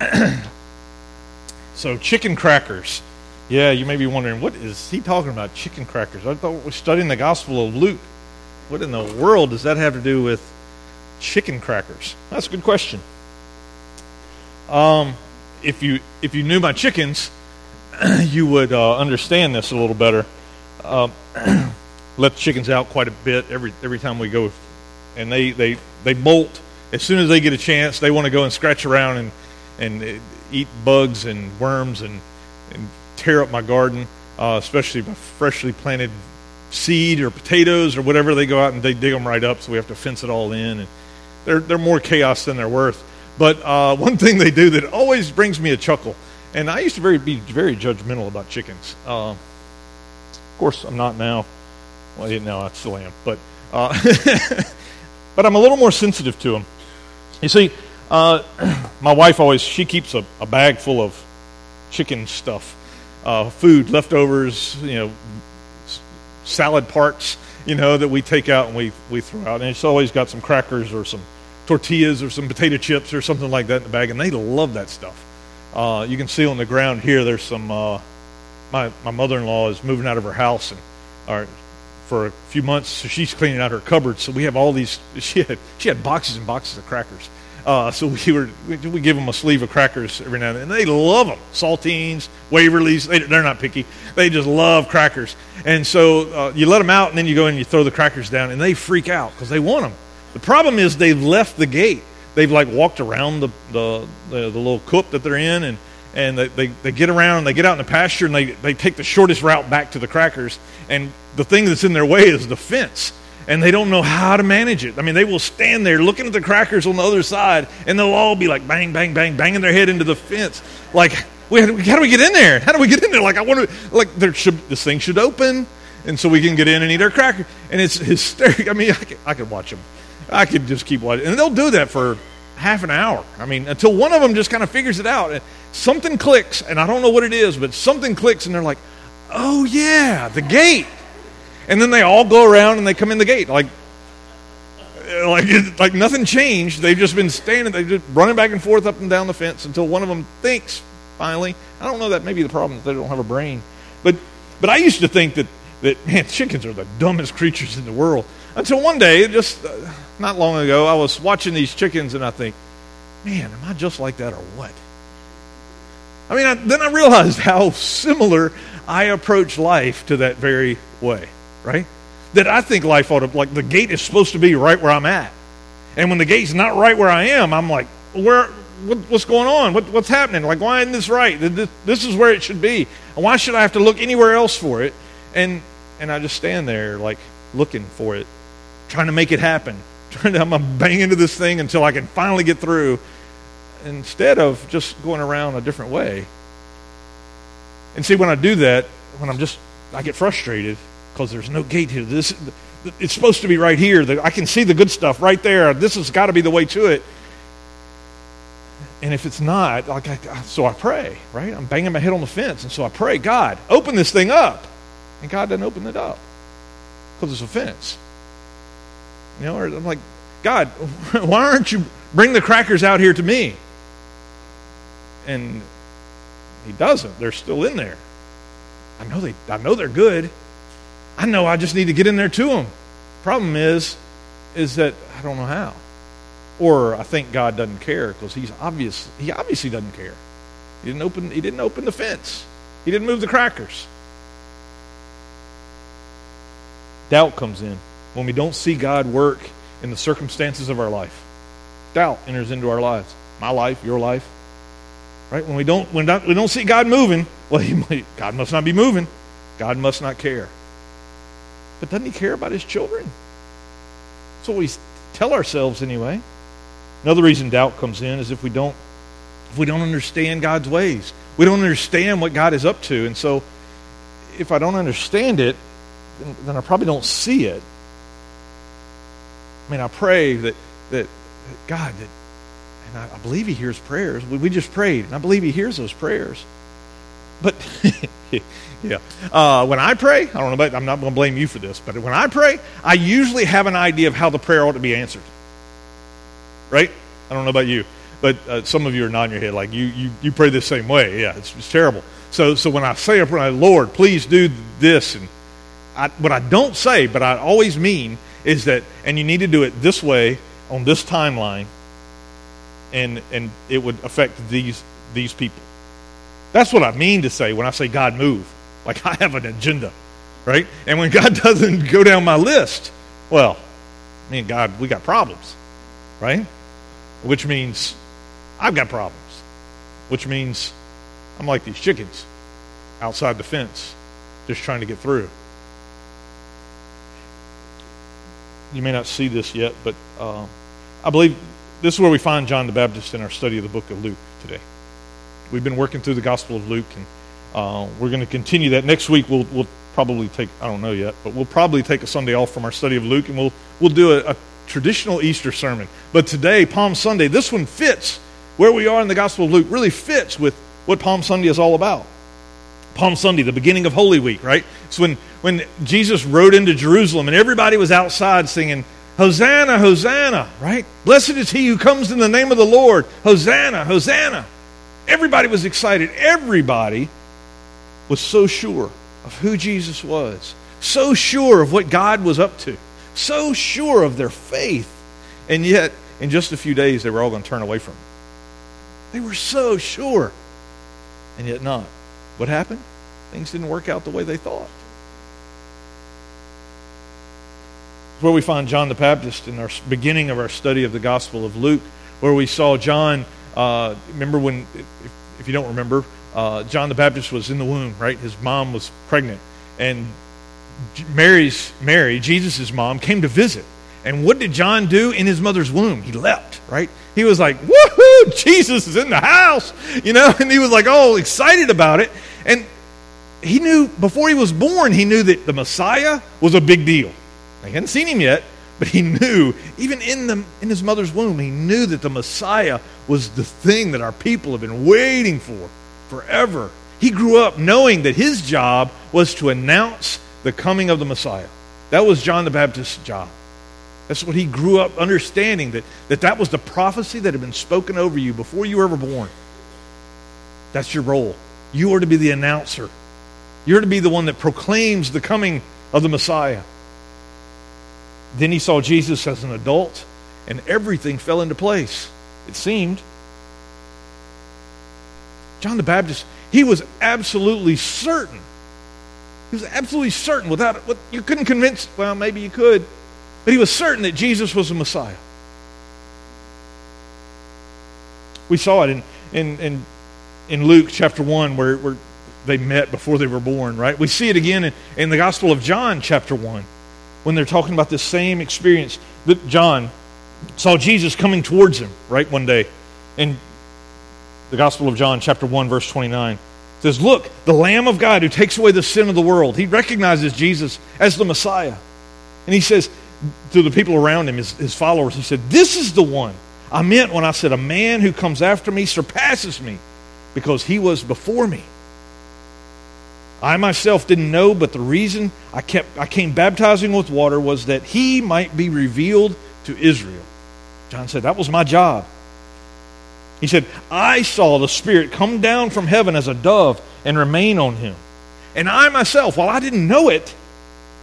so, chicken crackers. Yeah, you may be wondering, what is he talking about? Chicken crackers. I thought we were studying the Gospel of Luke. What in the world does that have to do with chicken crackers? That's a good question. Um, if you if you knew my chickens, you would uh, understand this a little better. Um, let the chickens out quite a bit every every time we go, and they they they bolt as soon as they get a chance. They want to go and scratch around and and uh, eat bugs and worms and, and tear up my garden, uh, especially my freshly planted seed or potatoes or whatever. They go out and they dig them right up, so we have to fence it all in. And they're they're more chaos than they're worth. But uh, one thing they do that always brings me a chuckle, and I used to very, be very judgmental about chickens. Uh, of course, I'm not now. Well, yeah, no, I still am, but uh, but I'm a little more sensitive to them. You see, uh, my wife always she keeps a, a bag full of chicken stuff, uh, food, leftovers, you know, salad parts, you know, that we take out and we we throw out, and it's always got some crackers or some tortillas or some potato chips or something like that in the bag, and they love that stuff. Uh, you can see on the ground here. There's some. Uh, my my mother-in-law is moving out of her house and or for a few months, so she's cleaning out her cupboard. So we have all these. She had she had boxes and boxes of crackers. Uh, so we were we, give them a sleeve of crackers every now and then. And they love them. Saltines, Waverly's. They, are not picky. They just love crackers. And so uh, you let them out, and then you go and you throw the crackers down, and they freak out because they want them. The problem is they've left the gate. They've like walked around the the, the, the little coop that they're in, and and they, they, they get around, and they get out in the pasture, and they, they take the shortest route back to the crackers. And the thing that's in their way is the fence. And they don't know how to manage it. I mean, they will stand there looking at the crackers on the other side, and they'll all be like bang, bang, bang, banging their head into the fence. Like, how do we get in there? How do we get in there? Like, I want to, like, there should, this thing should open, and so we can get in and eat our cracker. And it's hysterical. I mean, I could, I could watch them I could just keep watching. And they'll do that for half an hour. I mean, until one of them just kind of figures it out. Something clicks, and I don't know what it is, but something clicks, and they're like, oh, yeah, the gate. And then they all go around and they come in the gate. Like, like, like nothing changed. They've just been standing, they're just running back and forth up and down the fence until one of them thinks, finally. I don't know, that may be the problem that they don't have a brain. But, but I used to think that, that, man, chickens are the dumbest creatures in the world. Until one day, just. Uh, not long ago, I was watching these chickens and I think, man, am I just like that or what? I mean, I, then I realized how similar I approach life to that very way, right? That I think life ought to, like, the gate is supposed to be right where I'm at. And when the gate's not right where I am, I'm like, where, what, what's going on? What, what's happening? Like, why isn't this right? This, this is where it should be. And why should I have to look anywhere else for it? And, and I just stand there, like, looking for it, trying to make it happen, trying to, I'm going to bang into this thing until I can finally get through instead of just going around a different way. And see, when I do that, when I'm just, I get frustrated because there's no gate here. This, it's supposed to be right here. I can see the good stuff right there. This has got to be the way to it. And if it's not, like I, so I pray, right? I'm banging my head on the fence, and so I pray, God, open this thing up. And God doesn't open it up because it's a fence. You know, or I'm like, God, why aren't you bring the crackers out here to me? And he doesn't. They're still in there. I know they I know they're good. I know I just need to get in there to them. Problem is is that I don't know how. Or I think God doesn't care because he's obvious he obviously doesn't care. He didn't open he didn't open the fence. He didn't move the crackers. Doubt comes in when we don't see God work in the circumstances of our life. Doubt enters into our lives. My life, your life. Right? When we don't when we don't see God moving, well, might, God must not be moving. God must not care. But doesn't he care about his children? That's what we tell ourselves anyway. Another reason doubt comes in is if we don't if we don't understand God's ways. We don't understand what God is up to. And so if I don't understand it, then I probably don't see it. I mean, I pray that, that, that God, that, and I, I, believe He hears prayers. We, we, just prayed, and I believe He hears those prayers. But, yeah, uh, when I pray, I don't know about, I'm not going to blame you for this, but when I pray, I usually have an idea of how the prayer ought to be answered. Right? I don't know about you. but uh, some of you are nodding your head like you, you, you pray the same way. Yeah, it's, it's terrible. So, so when I say a prayer, Lord, please do this, and I, what I don't say, but I always mean is that, and you need to do it this way on this timeline, and and it would affect these these people. That's what I mean to say when I say God move. Like I have an agenda, right? And when God doesn't go down my list, well, me and God, we got problems, right? Which means I've got problems. Which means I'm like these chickens outside the fence, just trying to get through. You may not see this yet, but uh, I believe this is where we find John the Baptist in our study of the book of Luke today. We've been working through the Gospel of Luke, and uh, we're going to continue that. Next week, we'll, we'll probably take, I don't know yet, but we'll probably take a Sunday off from our study of Luke, and we'll, we'll do a, a traditional Easter sermon. But today, Palm Sunday, this one fits where we are in the Gospel of Luke, really fits with what Palm Sunday is all about. Palm Sunday, the beginning of Holy Week, right? It's when, when Jesus rode into Jerusalem and everybody was outside singing, Hosanna, Hosanna, right? Blessed is he who comes in the name of the Lord. Hosanna, Hosanna. Everybody was excited. Everybody was so sure of who Jesus was, so sure of what God was up to, so sure of their faith. And yet, in just a few days, they were all going to turn away from him. They were so sure, and yet not. What happened? Things didn't work out the way they thought. It's where we find John the Baptist in our beginning of our study of the Gospel of Luke, where we saw John. Uh, remember when, if, if, you don't remember, uh, John the Baptist was in the womb, right? His mom was pregnant, and Mary's Mary, Jesus' mom, came to visit. And what did John do in his mother's womb? He leapt, right? He was like, "Woohoo! Jesus is in the house!" You know, and he was like, "Oh, excited about it." And he knew before he was born, he knew that the Messiah was a big deal. He hadn't seen him yet, but he knew, even in, the, in his mother's womb, he knew that the Messiah was the thing that our people have been waiting for forever. He grew up knowing that his job was to announce the coming of the Messiah. That was John the Baptist's job. That's what he grew up understanding that, that that was the prophecy that had been spoken over you before you were ever born. That's your role. You are to be the announcer. You're to be the one that proclaims the coming of the Messiah. Then he saw Jesus as an adult, and everything fell into place, it seemed. John the Baptist, he was absolutely certain. He was absolutely certain without what you couldn't convince, well, maybe you could, but he was certain that Jesus was the Messiah. We saw it in, in, in, in Luke chapter 1 where, where they met before they were born, right? We see it again in, in the Gospel of John chapter 1 when they're talking about this same experience that John saw Jesus coming towards him, right, one day. In the Gospel of John, chapter 1, verse 29, says, Look, the Lamb of God who takes away the sin of the world. He recognizes Jesus as the Messiah. And he says to the people around him, his, his followers, he said, This is the one I meant when I said, A man who comes after me surpasses me because he was before me. I myself didn't know, but the reason I kept I came baptizing with water was that he might be revealed to Israel. John said, That was my job. He said, I saw the Spirit come down from heaven as a dove and remain on him. And I myself, while I didn't know it,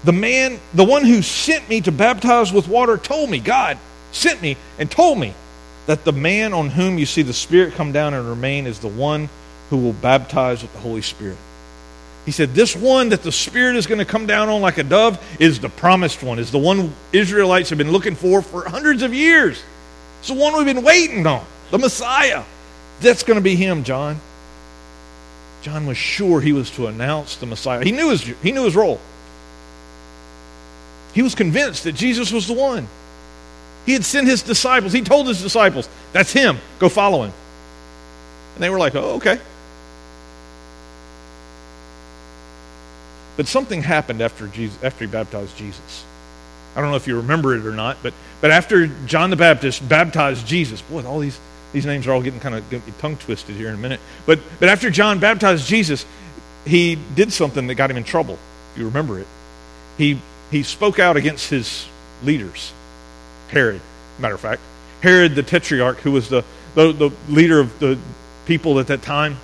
the man, the one who sent me to baptize with water, told me, God sent me and told me that the man on whom you see the Spirit come down and remain is the one who will baptize with the Holy Spirit. He said, This one that the Spirit is going to come down on like a dove is the promised one, is the one Israelites have been looking for for hundreds of years. It's the one we've been waiting on, the Messiah. That's going to be him, John. John was sure he was to announce the Messiah. He knew his, he knew his role. He was convinced that Jesus was the one. He had sent his disciples. He told his disciples, That's him. Go follow him. And they were like, Oh, okay. But something happened after, Jesus, after he baptized Jesus. I don't know if you remember it or not, but, but after John the Baptist baptized Jesus, boy, all these, these names are all getting kind of tongue twisted here in a minute. But, but after John baptized Jesus, he did something that got him in trouble. If you remember it. He, he spoke out against his leaders, Herod, matter of fact. Herod the Tetrarch, who was the, the, the leader of the people at that time,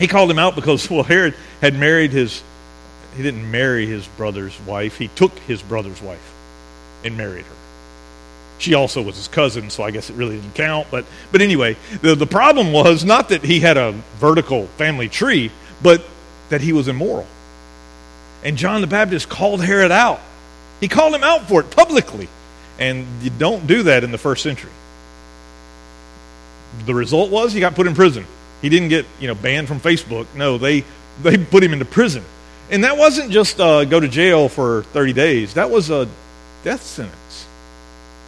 he called him out because, well, Herod had married his, he didn't marry his brother's wife. He took his brother's wife and married her. She also was his cousin, so I guess it really didn't count. But, but anyway, the, the problem was not that he had a vertical family tree, but that he was immoral. And John the Baptist called Herod out. He called him out for it publicly. And you don't do that in the first century. The result was he got put in prison. He didn't get, you know, banned from Facebook. No, they they put him into prison. And that wasn't just uh, go to jail for 30 days. That was a death sentence.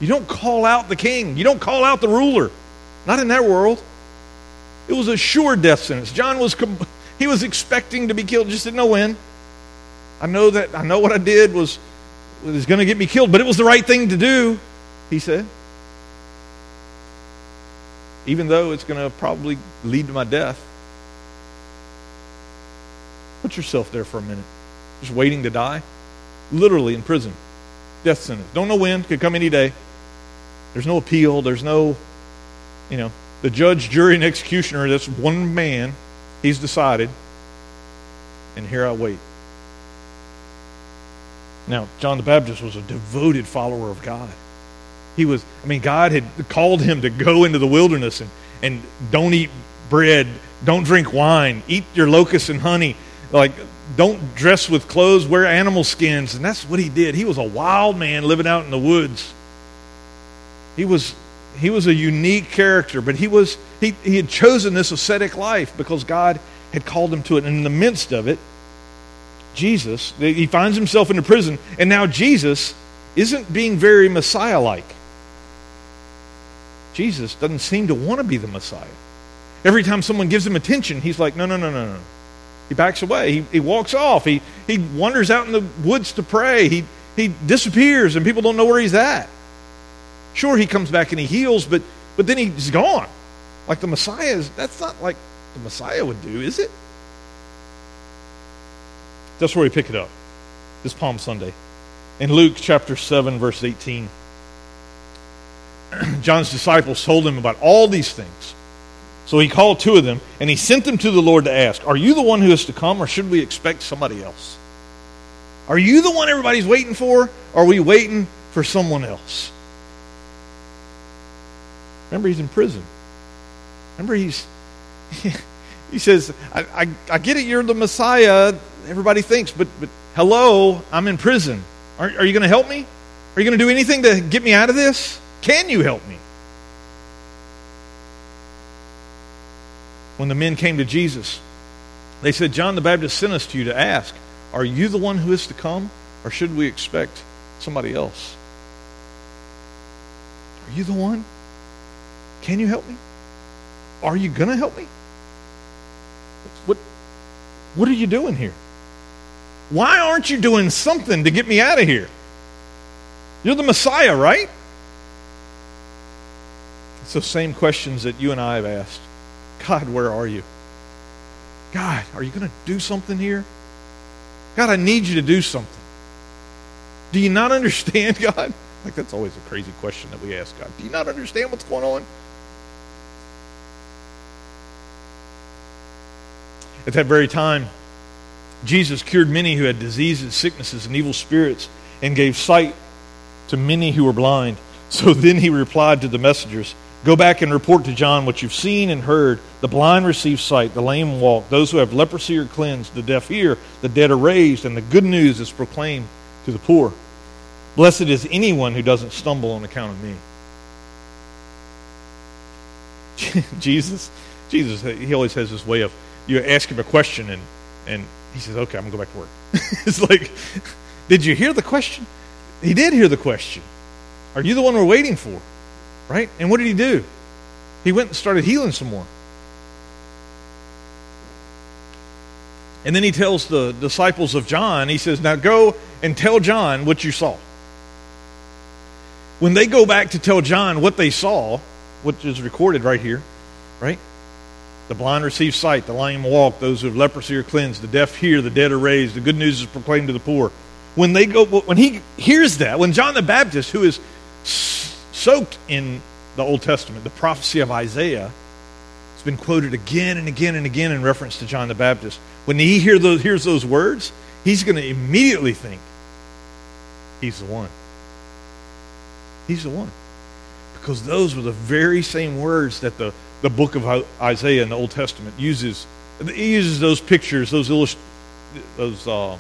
You don't call out the king. You don't call out the ruler. Not in that world. It was a sure death sentence. John was he was expecting to be killed, just didn't know when. I know that I know what I did was was going to get me killed, but it was the right thing to do, he said. Even though it's going to probably lead to my death. Put yourself there for a minute. Just waiting to die. Literally in prison. Death sentence. Don't know when, could come any day. There's no appeal. There's no, you know, the judge, jury, and executioner, that's one man. He's decided. And here I wait. Now, John the Baptist was a devoted follower of God. He was, I mean, God had called him to go into the wilderness and, and don't eat bread, don't drink wine, eat your locusts and honey. Like, don't dress with clothes, wear animal skins. And that's what he did. He was a wild man living out in the woods. He was he was a unique character, but he was he, he had chosen this ascetic life because God had called him to it. And in the midst of it, Jesus, he finds himself in a prison, and now Jesus isn't being very Messiah like. Jesus doesn't seem to want to be the Messiah. Every time someone gives him attention, he's like, no, no, no, no, no. He backs away. He, he walks off. He, he wanders out in the woods to pray. He, he disappears, and people don't know where he's at. Sure, he comes back and he heals, but, but then he's gone. Like the Messiah is, that's not like the Messiah would do, is it? That's where we pick it up, this Palm Sunday. In Luke chapter 7, verse 18, John's disciples told him about all these things. So he called two of them and he sent them to the Lord to ask, Are you the one who is to come, or should we expect somebody else? Are you the one everybody's waiting for, or are we waiting for someone else? Remember, he's in prison. Remember, he's. he says, I, I, I, get it, you're the Messiah, everybody thinks, but, but hello, I'm in prison. Are, are you going to help me? Are you going to do anything to get me out of this? Can you help me? When the men came to Jesus, they said, John the Baptist sent us to you to ask, Are you the one who is to come, or should we expect somebody else? Are you the one? Can you help me? Are you going to help me? What, what are you doing here? Why aren't you doing something to get me out of here? You're the Messiah, right? It's those same questions that you and I have asked. God, where are you? God, are you going to do something here? God, I need you to do something. Do you not understand, God? Like, that's always a crazy question that we ask God. Do you not understand what's going on? At that very time, Jesus cured many who had diseases, sicknesses, and evil spirits, and gave sight to many who were blind. So then he replied to the messengers Go back and report to John what you've seen and heard. The blind receive sight, the lame walk, those who have leprosy are cleansed, the deaf hear, the dead are raised, and the good news is proclaimed to the poor. Blessed is anyone who doesn't stumble on account of me. Jesus, Jesus, he always has this way of you ask him a question and and he says, "Okay, I'm gonna go back to work." it's like, did you hear the question? He did hear the question. Are you the one we're waiting for? Right? And what did he do? He went and started healing some more. And then he tells the disciples of John, he says, Now go and tell John what you saw. When they go back to tell John what they saw, which is recorded right here, right? The blind receive sight, the lame walk, those who have leprosy are cleansed, the deaf hear, the dead are raised, the good news is proclaimed to the poor. When they go, when he hears that, when John the Baptist, who is soaked in the Old Testament, the prophecy of Isaiah, has been quoted again and again and again in reference to John the Baptist. When he hear those, hears those words, he's going to immediately think, He's the one. He's the one. Because those were the very same words that the, the book of Isaiah in the Old Testament uses. He uses those pictures, those, illust- those uh,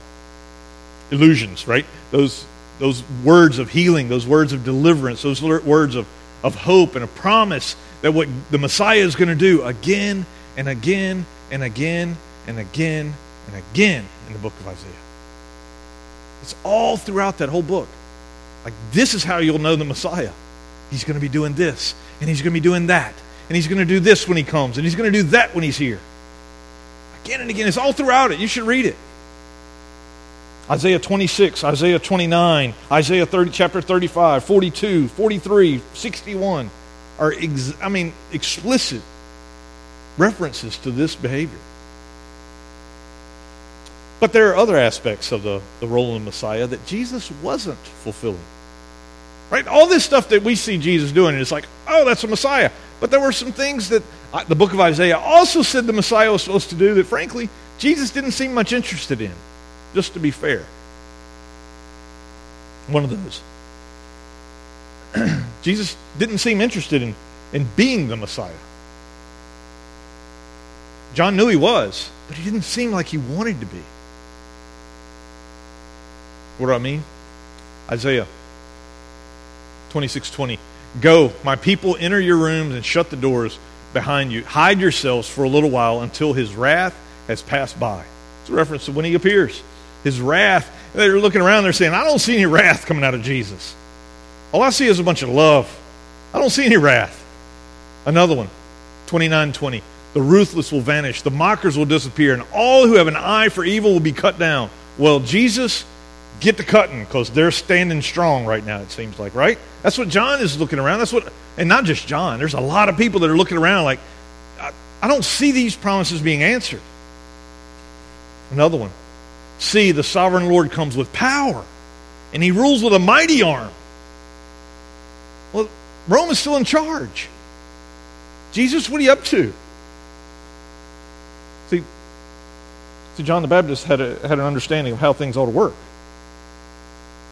illusions, right? Those, those words of healing, those words of deliverance, those words of, of hope and a promise that what the Messiah is going to do again and again and again and again and again in the book of Isaiah. It's all throughout that whole book. Like, this is how you'll know the Messiah. He's going to be doing this, and he's going to be doing that, and he's going to do this when he comes, and he's going to do that when he's here. Again and again. It's all throughout it. You should read it. Isaiah 26, Isaiah 29, Isaiah 30, chapter 35, 42, 43, 61 are, ex- I mean, explicit references to this behavior. But there are other aspects of the, the role of the Messiah that Jesus wasn't fulfilling. Right? All this stuff that we see Jesus doing it's like, oh, that's a Messiah. But there were some things that uh, the book of Isaiah also said the Messiah was supposed to do that, frankly, Jesus didn't seem much interested in, just to be fair. One of those. Jesus didn't seem interested in, in being the Messiah. John knew he was, but he didn't seem like he wanted to be. What do I mean? Isaiah 26:20. Go, my people, enter your rooms and shut the doors behind you. Hide yourselves for a little while until his wrath has passed by. It's a reference to when he appears. His wrath, they're looking around, they're saying, I don't see any wrath coming out of Jesus. All I see is a bunch of love. I don't see any wrath. Another one, 29:20. The ruthless will vanish, the mockers will disappear, and all who have an eye for evil will be cut down. Well, Jesus get to cutting because they're standing strong right now, it seems like, right? That's what John is looking around. That's what, and not just John. There's a lot of people that are looking around like, I, I don't see these promises being answered. Another one. See, the sovereign Lord comes with power, and he rules with a mighty arm. Well, Rome is still in charge. Jesus, what are you up to? See, see John the Baptist had, a, had an understanding of how things ought to work.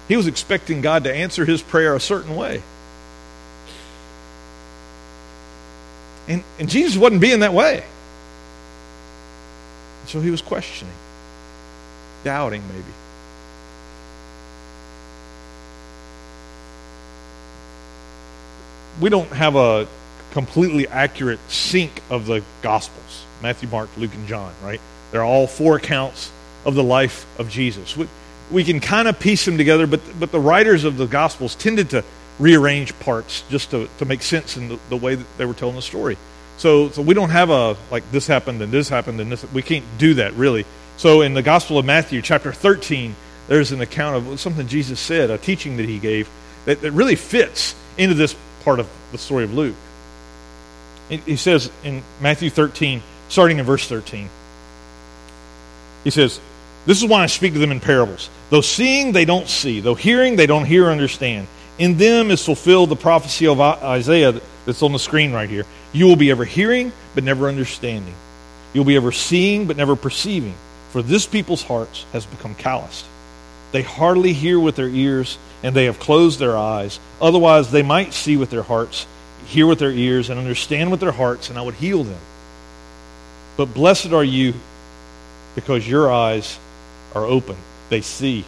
He was expecting God to answer his prayer a certain way. And, and Jesus wasn't being that way. So he was questioning, doubting maybe. We don't have a completely accurate sync of the Gospels Matthew, Mark, Luke, and John, right? They're all four accounts of the life of Jesus. We, we can kind of piece them together, but, but the writers of the Gospels tended to rearrange parts just to, to make sense in the, the way that they were telling the story. So, so we don't have a, like, this happened and this happened and this, we can't do that really. So in the Gospel of Matthew, chapter 13, there's an account of something Jesus said, a teaching that he gave, that, that really fits into this part of the story of Luke. He says in Matthew 13, starting in verse 13, he says, This is why I speak to them in parables. Though seeing, they don't see. Though hearing, they don't hear or understand. In them is fulfilled the prophecy of Isaiah that's on the screen right here. You will be ever hearing, but never understanding. You'll be ever seeing, but never perceiving. For this people's hearts has become calloused. They hardly hear with their ears, and they have closed their eyes. Otherwise, they might see with their hearts, hear with their ears, and understand with their hearts, and I would heal them. But blessed are you, because your eyes are open they see,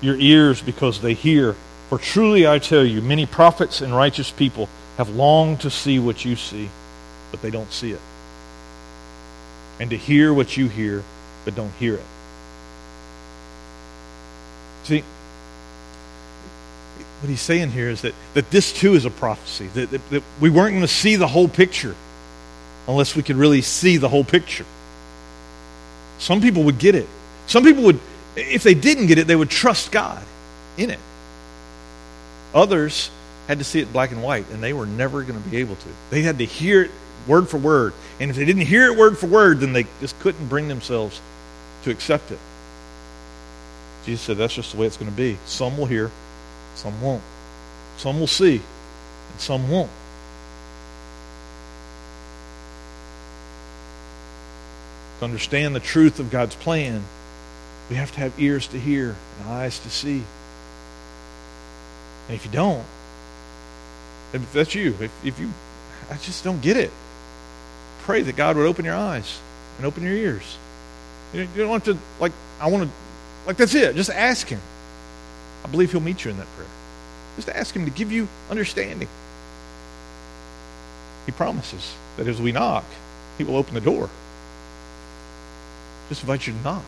your ears because they hear. For truly I tell you, many prophets and righteous people have longed to see what you see, but they don't see it. And to hear what you hear, but don't hear it. See, what he's saying here is that, that this too is a prophecy, that, that, that we weren't going to see the whole picture unless we could really see the whole picture. Some people would get it. Some people would if they didn't get it, they would trust God in it. Others had to see it black and white, and they were never going to be able to. They had to hear it word for word. And if they didn't hear it word for word, then they just couldn't bring themselves to accept it. Jesus said, That's just the way it's going to be. Some will hear, some won't. Some will see, and some won't. To understand the truth of God's plan, we have to have ears to hear and eyes to see. And if you don't, if that's you, if, if you, I just don't get it, pray that God would open your eyes and open your ears. You don't have to, like, I want to, like, that's it. Just ask Him. I believe He'll meet you in that prayer. Just ask Him to give you understanding. He promises that as we knock, He will open the door. Just invite you to knock.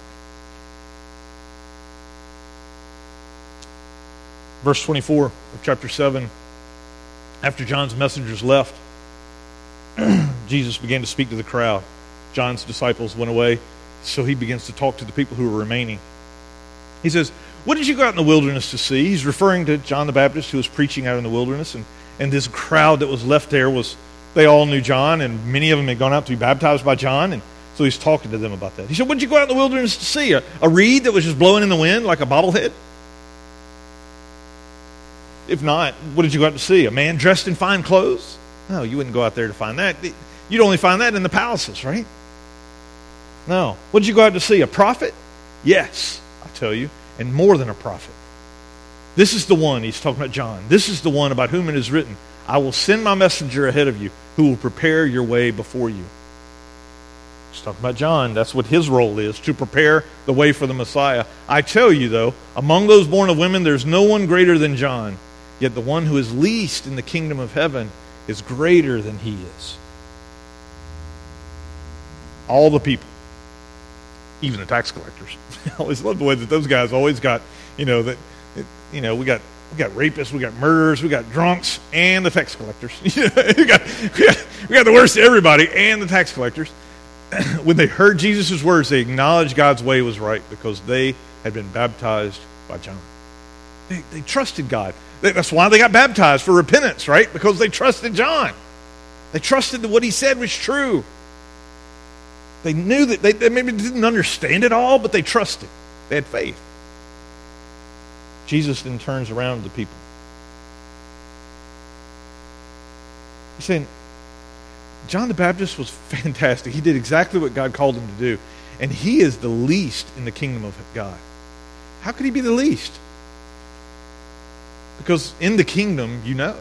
Verse 24 of chapter 7 After John's messengers left, Jesus began to speak to the crowd. John's disciples went away, so he begins to talk to the people who are remaining. He says, What did you go out in the wilderness to see? He's referring to John the Baptist who was preaching out in the wilderness, and, and this crowd that was left there was, they all knew John, and many of them had gone out to be baptized by John, and so he's talking to them about that. He said, What did you go out in the wilderness to see? A, a reed that was just blowing in the wind like a bobblehead? If not, what did you go out to see? A man dressed in fine clothes? No, you wouldn't go out there to find that. You'd only find that in the palaces, right? No. What did you go out to see? A prophet? Yes, I tell you, and more than a prophet. This is the one, he's talking about John. This is the one about whom it is written, I will send my messenger ahead of you who will prepare your way before you. He's talking about John. That's what his role is, to prepare the way for the Messiah. I tell you, though, among those born of women, there's no one greater than John. Yet the one who is least in the kingdom of heaven is greater than he is. All the people, even the tax collectors. I always love the way that those guys always got, you know, that, you know, we got we got rapists, we got murderers, we got drunks, and the tax collectors. we, got, we, got, we got the worst of everybody and the tax collectors. when they heard Jesus' words, they acknowledged God's way was right because they had been baptized by John. They, they trusted God. That's why they got baptized for repentance, right? Because they trusted John. They trusted that what he said was true. They knew that they, they maybe didn't understand it all, but they trusted. They had faith. Jesus then turns around to the people. He's saying, John the Baptist was fantastic. He did exactly what God called him to do. And he is the least in the kingdom of God. How could he be the least? Because in the kingdom, you know.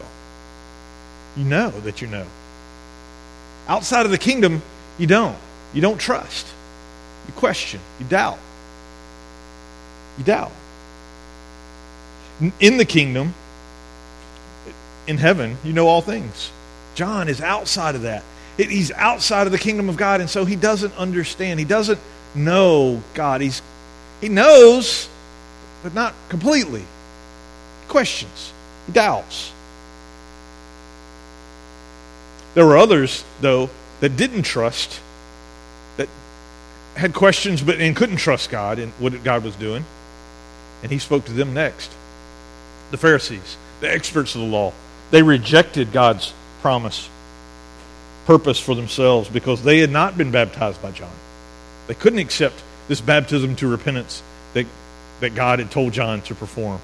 You know that you know. Outside of the kingdom, you don't. You don't trust. You question. You doubt. You doubt. In the kingdom, in heaven, you know all things. John is outside of that. He's outside of the kingdom of God, and so he doesn't understand. He doesn't know God. He's, he knows, but not completely questions, doubts. There were others, though, that didn't trust, had questions but and couldn't trust God and what God was doing. And he spoke to them next. The Pharisees, the experts of the law, they rejected God's promise, purpose for themselves because they had not been baptized by John. They couldn't accept this baptism to repentance that, that God had told John to perform.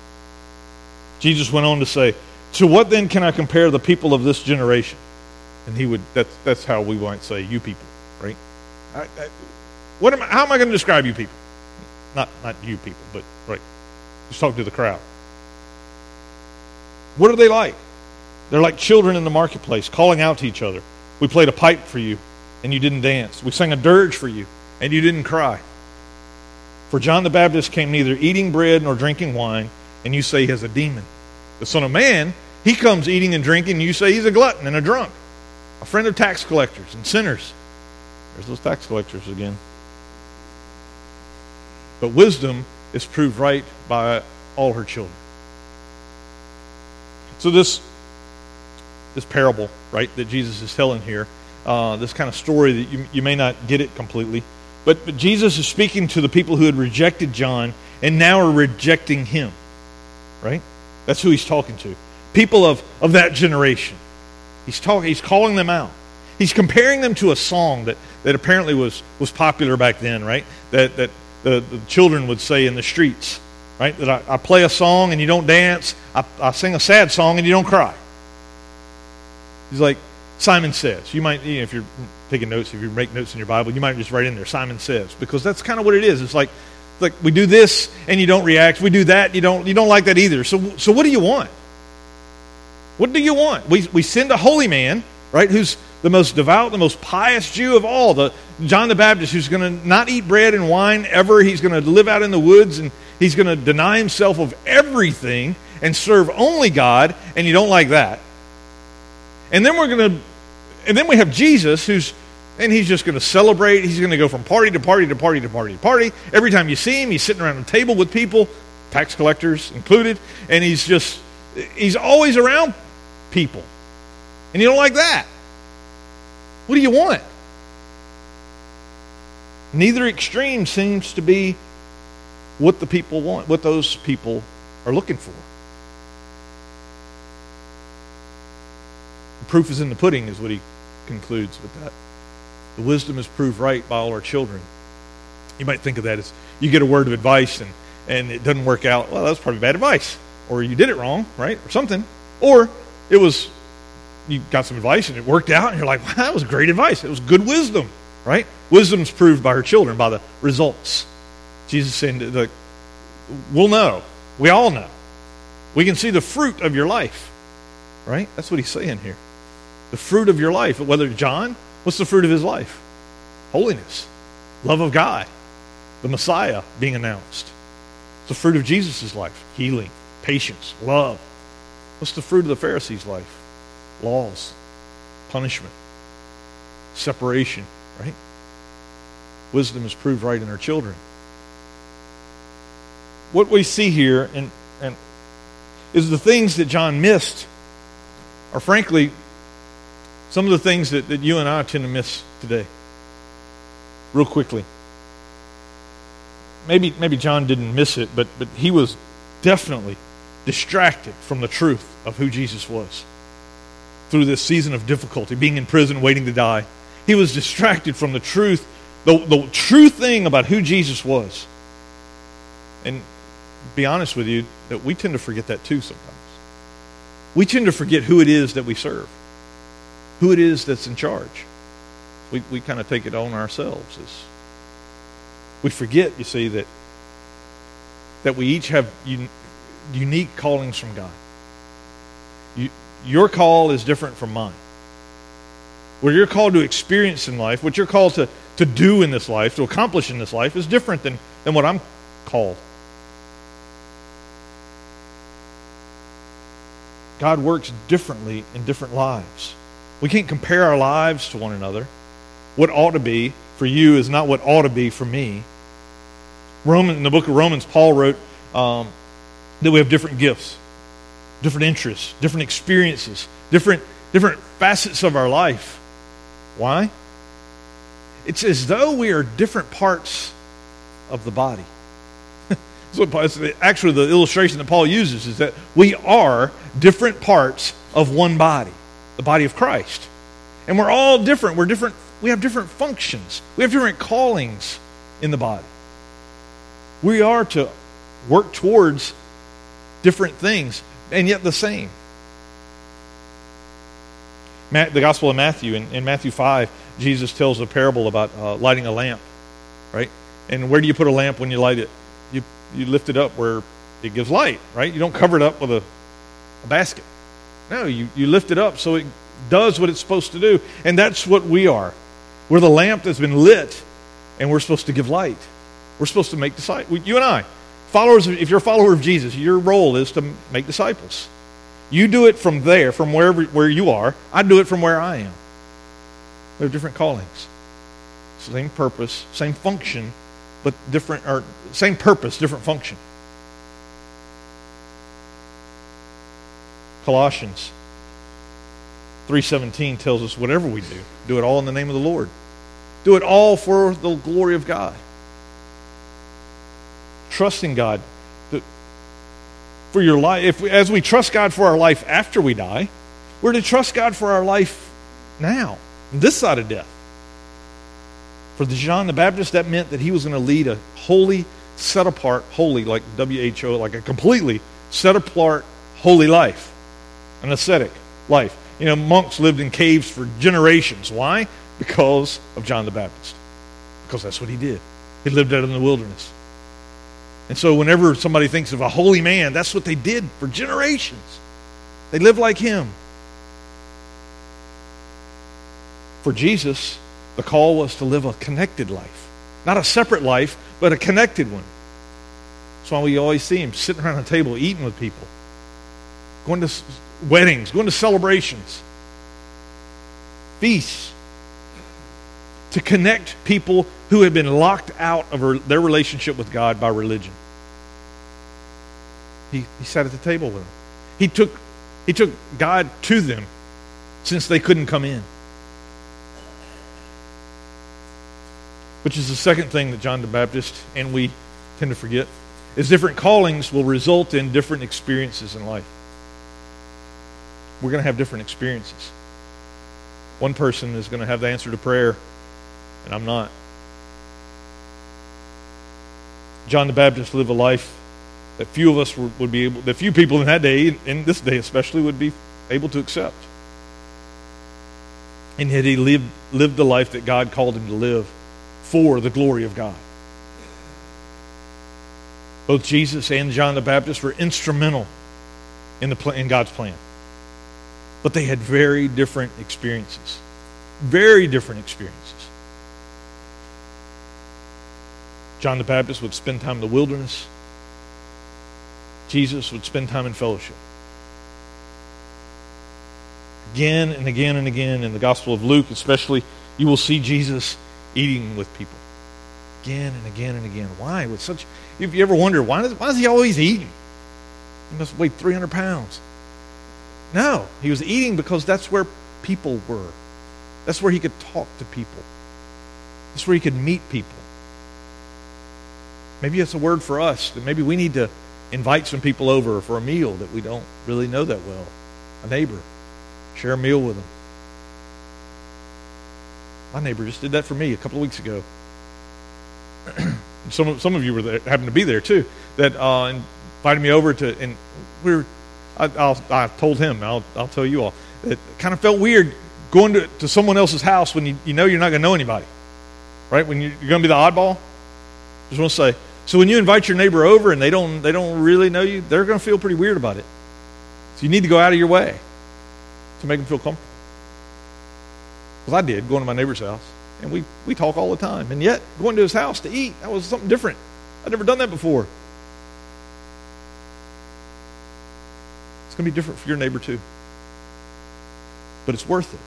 Jesus went on to say, To what then can I compare the people of this generation? And he would, that's, that's how we might say, you people, right? I, I, what am I, how am I going to describe you people? Not, not you people, but, right. Just talk to the crowd. What are they like? They're like children in the marketplace, calling out to each other. We played a pipe for you, and you didn't dance. We sang a dirge for you, and you didn't cry. For John the Baptist came neither eating bread nor drinking wine, and you say he has a demon. The Son of Man, he comes eating and drinking, and you say he's a glutton and a drunk, a friend of tax collectors and sinners. There's those tax collectors again. But wisdom is proved right by all her children. So this this parable, right, that Jesus is telling here, uh, this kind of story that you, you may not get it completely, but, but Jesus is speaking to the people who had rejected John and now are rejecting him right? That's who he's talking to. People of, of that generation. He's, talking, he's calling them out. He's comparing them to a song that, that apparently was, was popular back then, right? That, that the, the children would say in the streets, right? That I, I play a song and you don't dance. I, I sing a sad song and you don't cry. He's like, Simon says. You might, you know, if you're taking notes, if you make notes in your Bible, you might just write in there, Simon says, because that's kind of what it is. It's like, like we do this and you don't react. We do that, you don't, you don't like that either. So, so what do you want? What do you want? We, we send a holy man, right, who's the most devout, the most pious Jew of all, the John the Baptist, who's going to not eat bread and wine ever. He's going to live out in the woods and he's going to deny himself of everything and serve only God, and you don't like that. And then we're going to, and then we have Jesus, who's, and he's just going to celebrate. He's going to go from party to party to party to party to party. Every time you see him, he's sitting around a table with people, tax collectors included, and he's just, he's always around people. And you don't like that. What do you want? Neither extreme seems to be what the people want, what those people are looking for. The proof is in the pudding, is what he concludes with that. The wisdom is proved right by all our children. You might think of that as you get a word of advice and, and it doesn't work out. Well, that's probably bad advice. Or you did it wrong, right? Or something. Or it was you got some advice and it worked out, and you're like, that was great advice. It was good wisdom, right? Wisdom's proved by her children, by the results. Jesus saying, that we'll know. We all know. We can see the fruit of your life, right? That's what he's saying here. The fruit of your life. Whether John, what's the fruit of his life? Holiness, love of God, the Messiah being announced. It's the fruit of Jesus' life healing, patience, love. What's the fruit of the Pharisees' life? Laws, punishment, separation, right? Wisdom is proved right in our children. What we see here and, and is the things that John missed are frankly some of the things that, that you and I tend to miss today. Real quickly. Maybe maybe John didn't miss it, but but he was definitely distracted from the truth of who Jesus was through this season of difficulty, being in prison, waiting to die. He was distracted from the truth, the, the true thing about who Jesus was. And be honest with you, that we tend to forget that too sometimes. We tend to forget who it is that we serve, who it is that's in charge. We, we kind of take it on ourselves. As we forget, you see, that, that we each have un, unique callings from God. You, your call is different from mine. What you're called to experience in life, what you're called to, to do in this life, to accomplish in this life, is different than, than what I'm called. God works differently in different lives. We can't compare our lives to one another. What ought to be for you is not what ought to be for me. Roman, in the book of Romans, Paul wrote um, that we have different gifts different interests, different experiences, different, different facets of our life. Why? It's as though we are different parts of the body. so actually the illustration that Paul uses is that we are different parts of one body, the body of Christ. And we're all different. We're different. We have different functions. We have different callings in the body. We are to work towards different things and yet the same. the Gospel of Matthew, in, in, Matthew 5, Jesus tells a parable about uh, lighting a lamp, right? And where do you put a lamp when you light it? You, you lift it up where it gives light, right? You don't cover it up with a, a basket. No, you, you lift it up so it does what it's supposed to do. And that's what we are. We're the lamp that's been lit, and we're supposed to give light. We're supposed to make disciples. You and I, Followers, if you're a follower of Jesus, your role is to make disciples. You do it from there, from wherever where you are. I do it from where I am. We have different callings. Same purpose, same function, but different or same purpose, different function. Colossians 3:17 tells us whatever we do, do it all in the name of the Lord. Do it all for the glory of God trusting God for your life. If as we trust God for our life after we die, we're to trust God for our life now, this side of death. For the John the Baptist, that meant that he was going to lead a holy, set apart, holy, like WHO, like a completely set apart, holy life, an ascetic life. You know, monks lived in caves for generations. Why? because of John the Baptist. Because that's what he did. He lived out in the wilderness. And so, whenever somebody thinks of a holy man, that's what they did for generations. They lived like him. For Jesus, the call was to live a connected life. Not a separate life, but a connected one. That's why we always see him sitting around a table eating with people, going to weddings, going to celebrations, feasts, to connect people who have been locked out of their relationship with God by religion. He, he sat at the table with them. He took, he took God to them since they couldn't come in. Which is the second thing that John the Baptist and we tend to forget is different callings will result in different experiences in life. We're going to have different experiences. One person is going to have the answer to prayer, and I'm not. John the Baptist lived a life that few of us would be able, that few people in that day, in this day especially, would be able to accept. And yet he lived, lived the life that God called him to live for the glory of God. Both Jesus and John the Baptist were instrumental in, the, in God's plan. But they had very different experiences. Very different experiences. John the Baptist would spend time in the wilderness. Jesus would spend time in fellowship. Again and again and again in the Gospel of Luke, especially, you will see Jesus eating with people. Again and again and again. Why? With such, if you ever wonder, why does, why is he always eating? He must weigh 300 pounds. No, he was eating because that's where people were. That's where he could talk to people. That's where he could meet people. Maybe it's a word for us that maybe we need to invite some people over for a meal that we don't really know that well. A neighbor. Share a meal with them. My neighbor just did that for me a couple of weeks ago. some, some of you were there, happened to be there too, that uh, invited me over to, and we were, I, I'll, I told him, I'll, I'll tell you all, it kind of felt weird going to, to someone else's house when you, you know you're not going to know anybody, right? When you, you're going to be the oddball. Just want to say, so when you invite your neighbor over and they don't they don't really know you, they're going to feel pretty weird about it. So you need to go out of your way to make them feel comfortable. Because I did going to my neighbor's house, and we we talk all the time, and yet going to his house to eat that was something different. I'd never done that before. It's going to be different for your neighbor too, but it's worth it.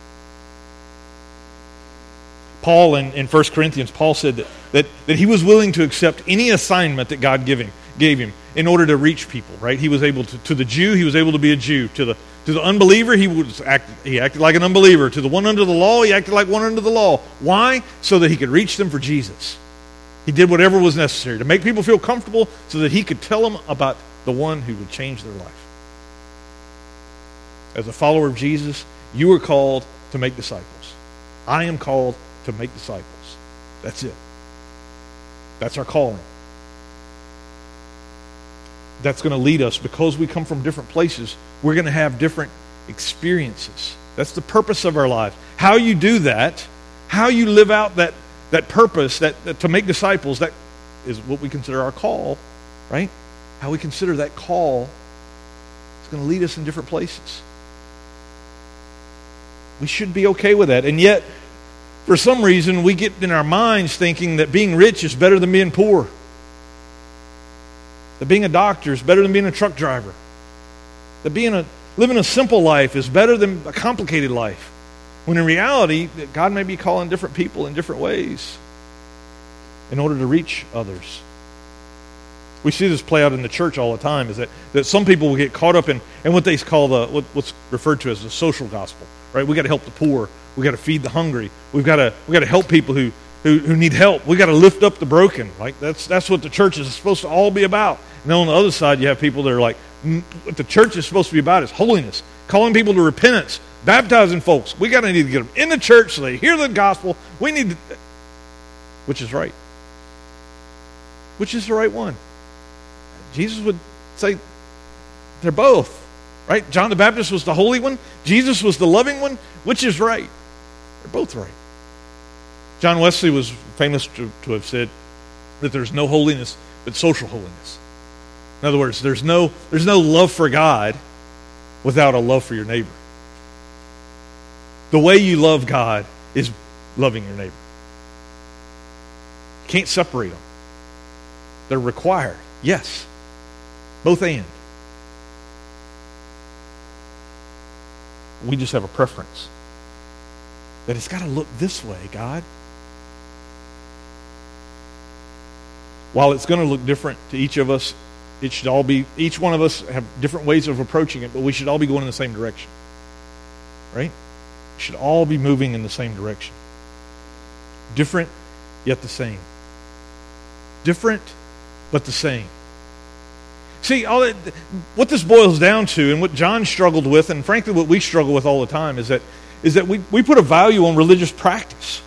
Paul in, in 1 Corinthians, Paul said that, that, that he was willing to accept any assignment that God gave him, gave him in order to reach people, right? He was able to, to the Jew, he was able to be a Jew. To the, to the unbeliever, he, was act, he acted like an unbeliever. To the one under the law, he acted like one under the law. Why? So that he could reach them for Jesus. He did whatever was necessary to make people feel comfortable so that he could tell them about the one who would change their life. As a follower of Jesus, you are called to make disciples. I am called to make disciples. That's it. That's our calling. That's going to lead us because we come from different places. We're going to have different experiences. That's the purpose of our lives. How you do that, how you live out that, that purpose, that, that to make disciples, that is what we consider our call, right? How we consider that call is going to lead us in different places. We should be okay with that. And yet, for some reason, we get in our minds thinking that being rich is better than being poor. That being a doctor is better than being a truck driver. That being a living a simple life is better than a complicated life. When in reality, God may be calling different people in different ways in order to reach others. We see this play out in the church all the time is that, that some people will get caught up in, in what they call the what, what's referred to as the social gospel. Right? We got to help the poor. We got to feed the hungry. We've got to we got to help people who, who, who need help. We got to lift up the broken. Like that's that's what the church is supposed to all be about. And then on the other side, you have people that are like, what the church is supposed to be about is holiness, calling people to repentance, baptizing folks. We got to need to get them in the church so they hear the gospel. We need to, which is right. Which is the right one? Jesus would say they're both. Right? John the Baptist was the holy one. Jesus was the loving one. Which is right? They're both right. John Wesley was famous to, to have said that there's no holiness but social holiness. In other words, there's no, there's no love for God without a love for your neighbor. The way you love God is loving your neighbor. You can't separate them. They're required. Yes. Both and. We just have a preference. That it's got to look this way, God. While it's going to look different to each of us, it should all be, each one of us have different ways of approaching it, but we should all be going in the same direction. Right? We should all be moving in the same direction. Different, yet the same. Different, but the same. See, all that, what this boils down to, and what John struggled with, and frankly what we struggle with all the time, is that, is that we, we put a value on religious practice.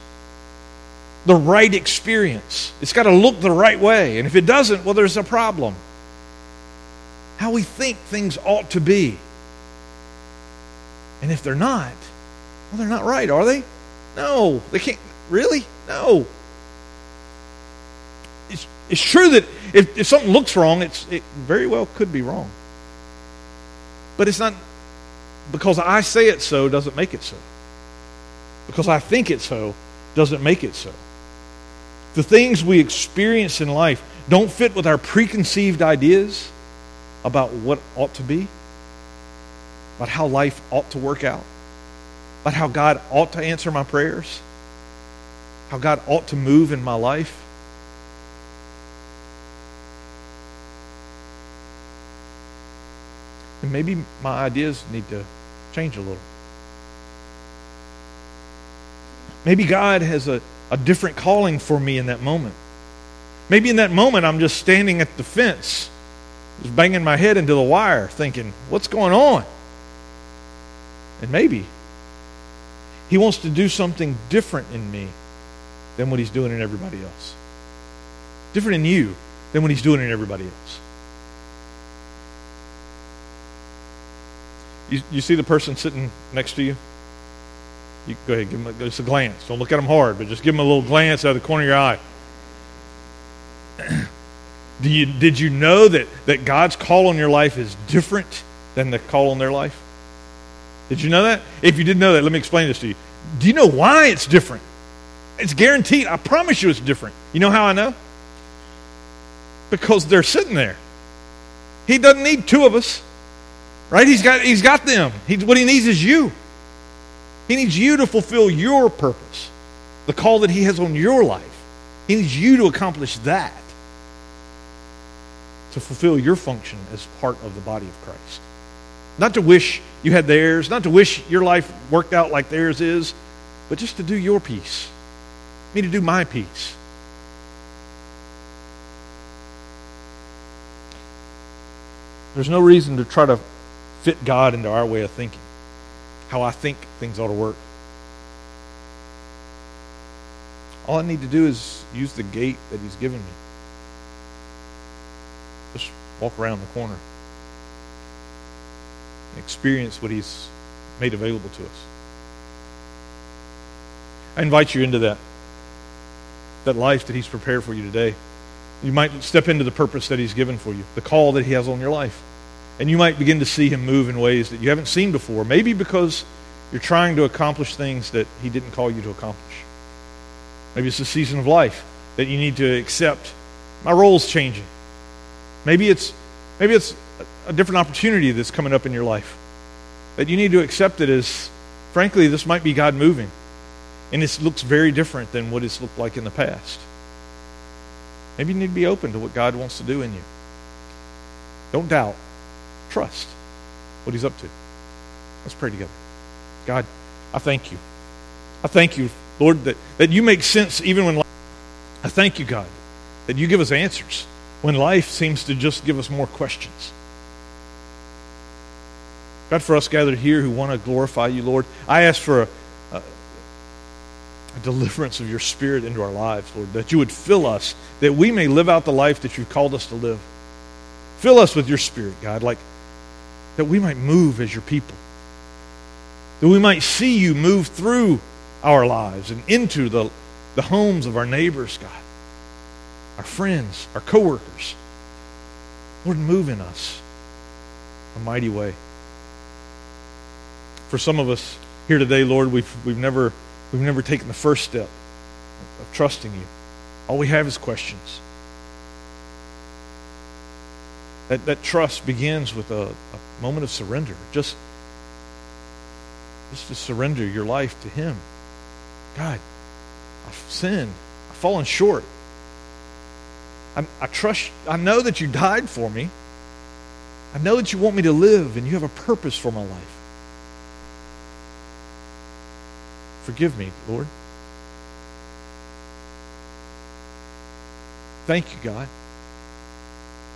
The right experience. It's got to look the right way. And if it doesn't, well, there's a problem. How we think things ought to be. And if they're not, well, they're not right, are they? No, they can't. Really? No. It's, it's true that if, if something looks wrong, it's, it very well could be wrong. But it's not because I say it so doesn't make it so. Because I think it so doesn't make it so. The things we experience in life don't fit with our preconceived ideas about what ought to be, about how life ought to work out, about how God ought to answer my prayers, how God ought to move in my life. And maybe my ideas need to change a little. Maybe God has a, a different calling for me in that moment. Maybe in that moment I'm just standing at the fence, just banging my head into the wire, thinking, what's going on? And maybe He wants to do something different in me than what He's doing in everybody else. Different in you than what He's doing in everybody else. You, you see the person sitting next to you? You go ahead, give them a, just a glance. Don't look at them hard, but just give them a little glance out of the corner of your eye. Do you, did you know that, that God's call on your life is different than the call on their life? Did you know that? If you didn't know that, let me explain this to you. Do you know why it's different? It's guaranteed. I promise you it's different. You know how I know? Because they're sitting there. He doesn't need two of us. Right? He's got, he's got them. He, what he needs is you. He needs you to fulfill your purpose, the call that he has on your life. He needs you to accomplish that, to fulfill your function as part of the body of Christ. Not to wish you had theirs, not to wish your life worked out like theirs is, but just to do your piece. Me to do my piece. There's no reason to try to fit God into our way of thinking, how I think things ought to work. All I need to do is use the gate that He's given me. Just walk around the corner experience what He's made available to us. I invite you into that, that life that He's prepared for you today. You might step into the purpose that He's given for you, the call that He has on your life. And you might begin to see him move in ways that you haven't seen before. Maybe because you're trying to accomplish things that he didn't call you to accomplish. Maybe it's a season of life that you need to accept. My role's changing. Maybe it's maybe it's a different opportunity that's coming up in your life. That you need to accept it as frankly, this might be God moving. And this looks very different than what it's looked like in the past. Maybe you need to be open to what God wants to do in you. Don't doubt. Trust what he's up to. Let's pray together. God, I thank you. I thank you, Lord, that, that you make sense even when life, I thank you, God, that you give us answers when life seems to just give us more questions. God, for us gathered here who want to glorify you, Lord, I ask for a, a, a deliverance of your spirit into our lives, Lord, that you would fill us, that we may live out the life that you've called us to live. Fill us with your spirit, God, like that we might move as your people. That we might see you move through our lives and into the, the homes of our neighbors, God, our friends, our coworkers. Lord, move in us a mighty way. For some of us here today, Lord, we've, we've, never, we've never taken the first step of trusting you. All we have is questions. That, that trust begins with a, a moment of surrender. Just, just to surrender your life to Him. God, I've sinned. I've fallen short. I, I trust, I know that you died for me. I know that you want me to live and you have a purpose for my life. Forgive me, Lord. Thank you, God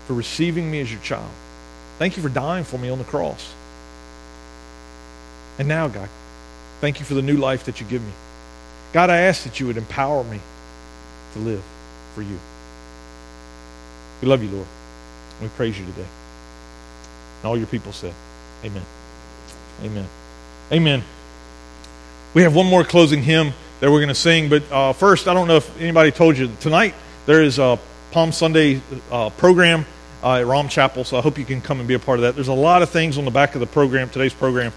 for receiving me as your child. Thank you for dying for me on the cross. And now, God, thank you for the new life that you give me. God, I ask that you would empower me to live for you. We love you, Lord. We praise you today. And all your people said, Amen. Amen. Amen. We have one more closing hymn that we're going to sing, but uh, first, I don't know if anybody told you tonight there is a Palm Sunday uh, program uh, at Rom Chapel, so I hope you can come and be a part of that. There's a lot of things on the back of the program, today's program.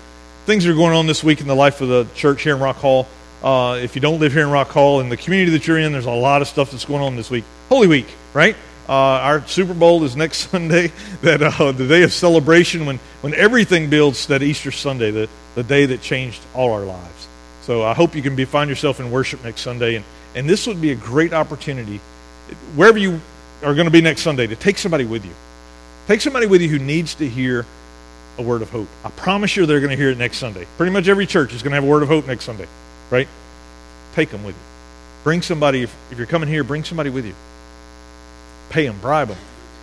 Things that are going on this week in the life of the church here in Rock Hall. Uh, if you don't live here in Rock Hall, in the community that you're in, there's a lot of stuff that's going on this week. Holy Week, right? Uh, our Super Bowl is next Sunday, that uh, the day of celebration when, when everything builds that Easter Sunday, the, the day that changed all our lives. So I hope you can be, find yourself in worship next Sunday. And, and this would be a great opportunity wherever you are going to be next Sunday, to take somebody with you. Take somebody with you who needs to hear a word of hope. I promise you they're going to hear it next Sunday. Pretty much every church is going to have a word of hope next Sunday, right? Take them with you. Bring somebody, if, if you're coming here, bring somebody with you. Pay them, bribe them.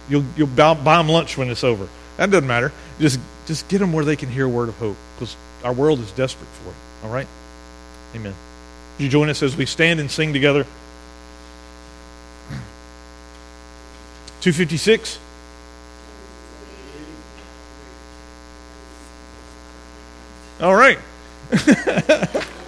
You'll, you'll buy, buy them lunch when it's over. That doesn't matter. Just, just get them where they can hear a word of hope because our world is desperate for it. All right? Amen. Would you join us as we stand and sing together? 256. All right.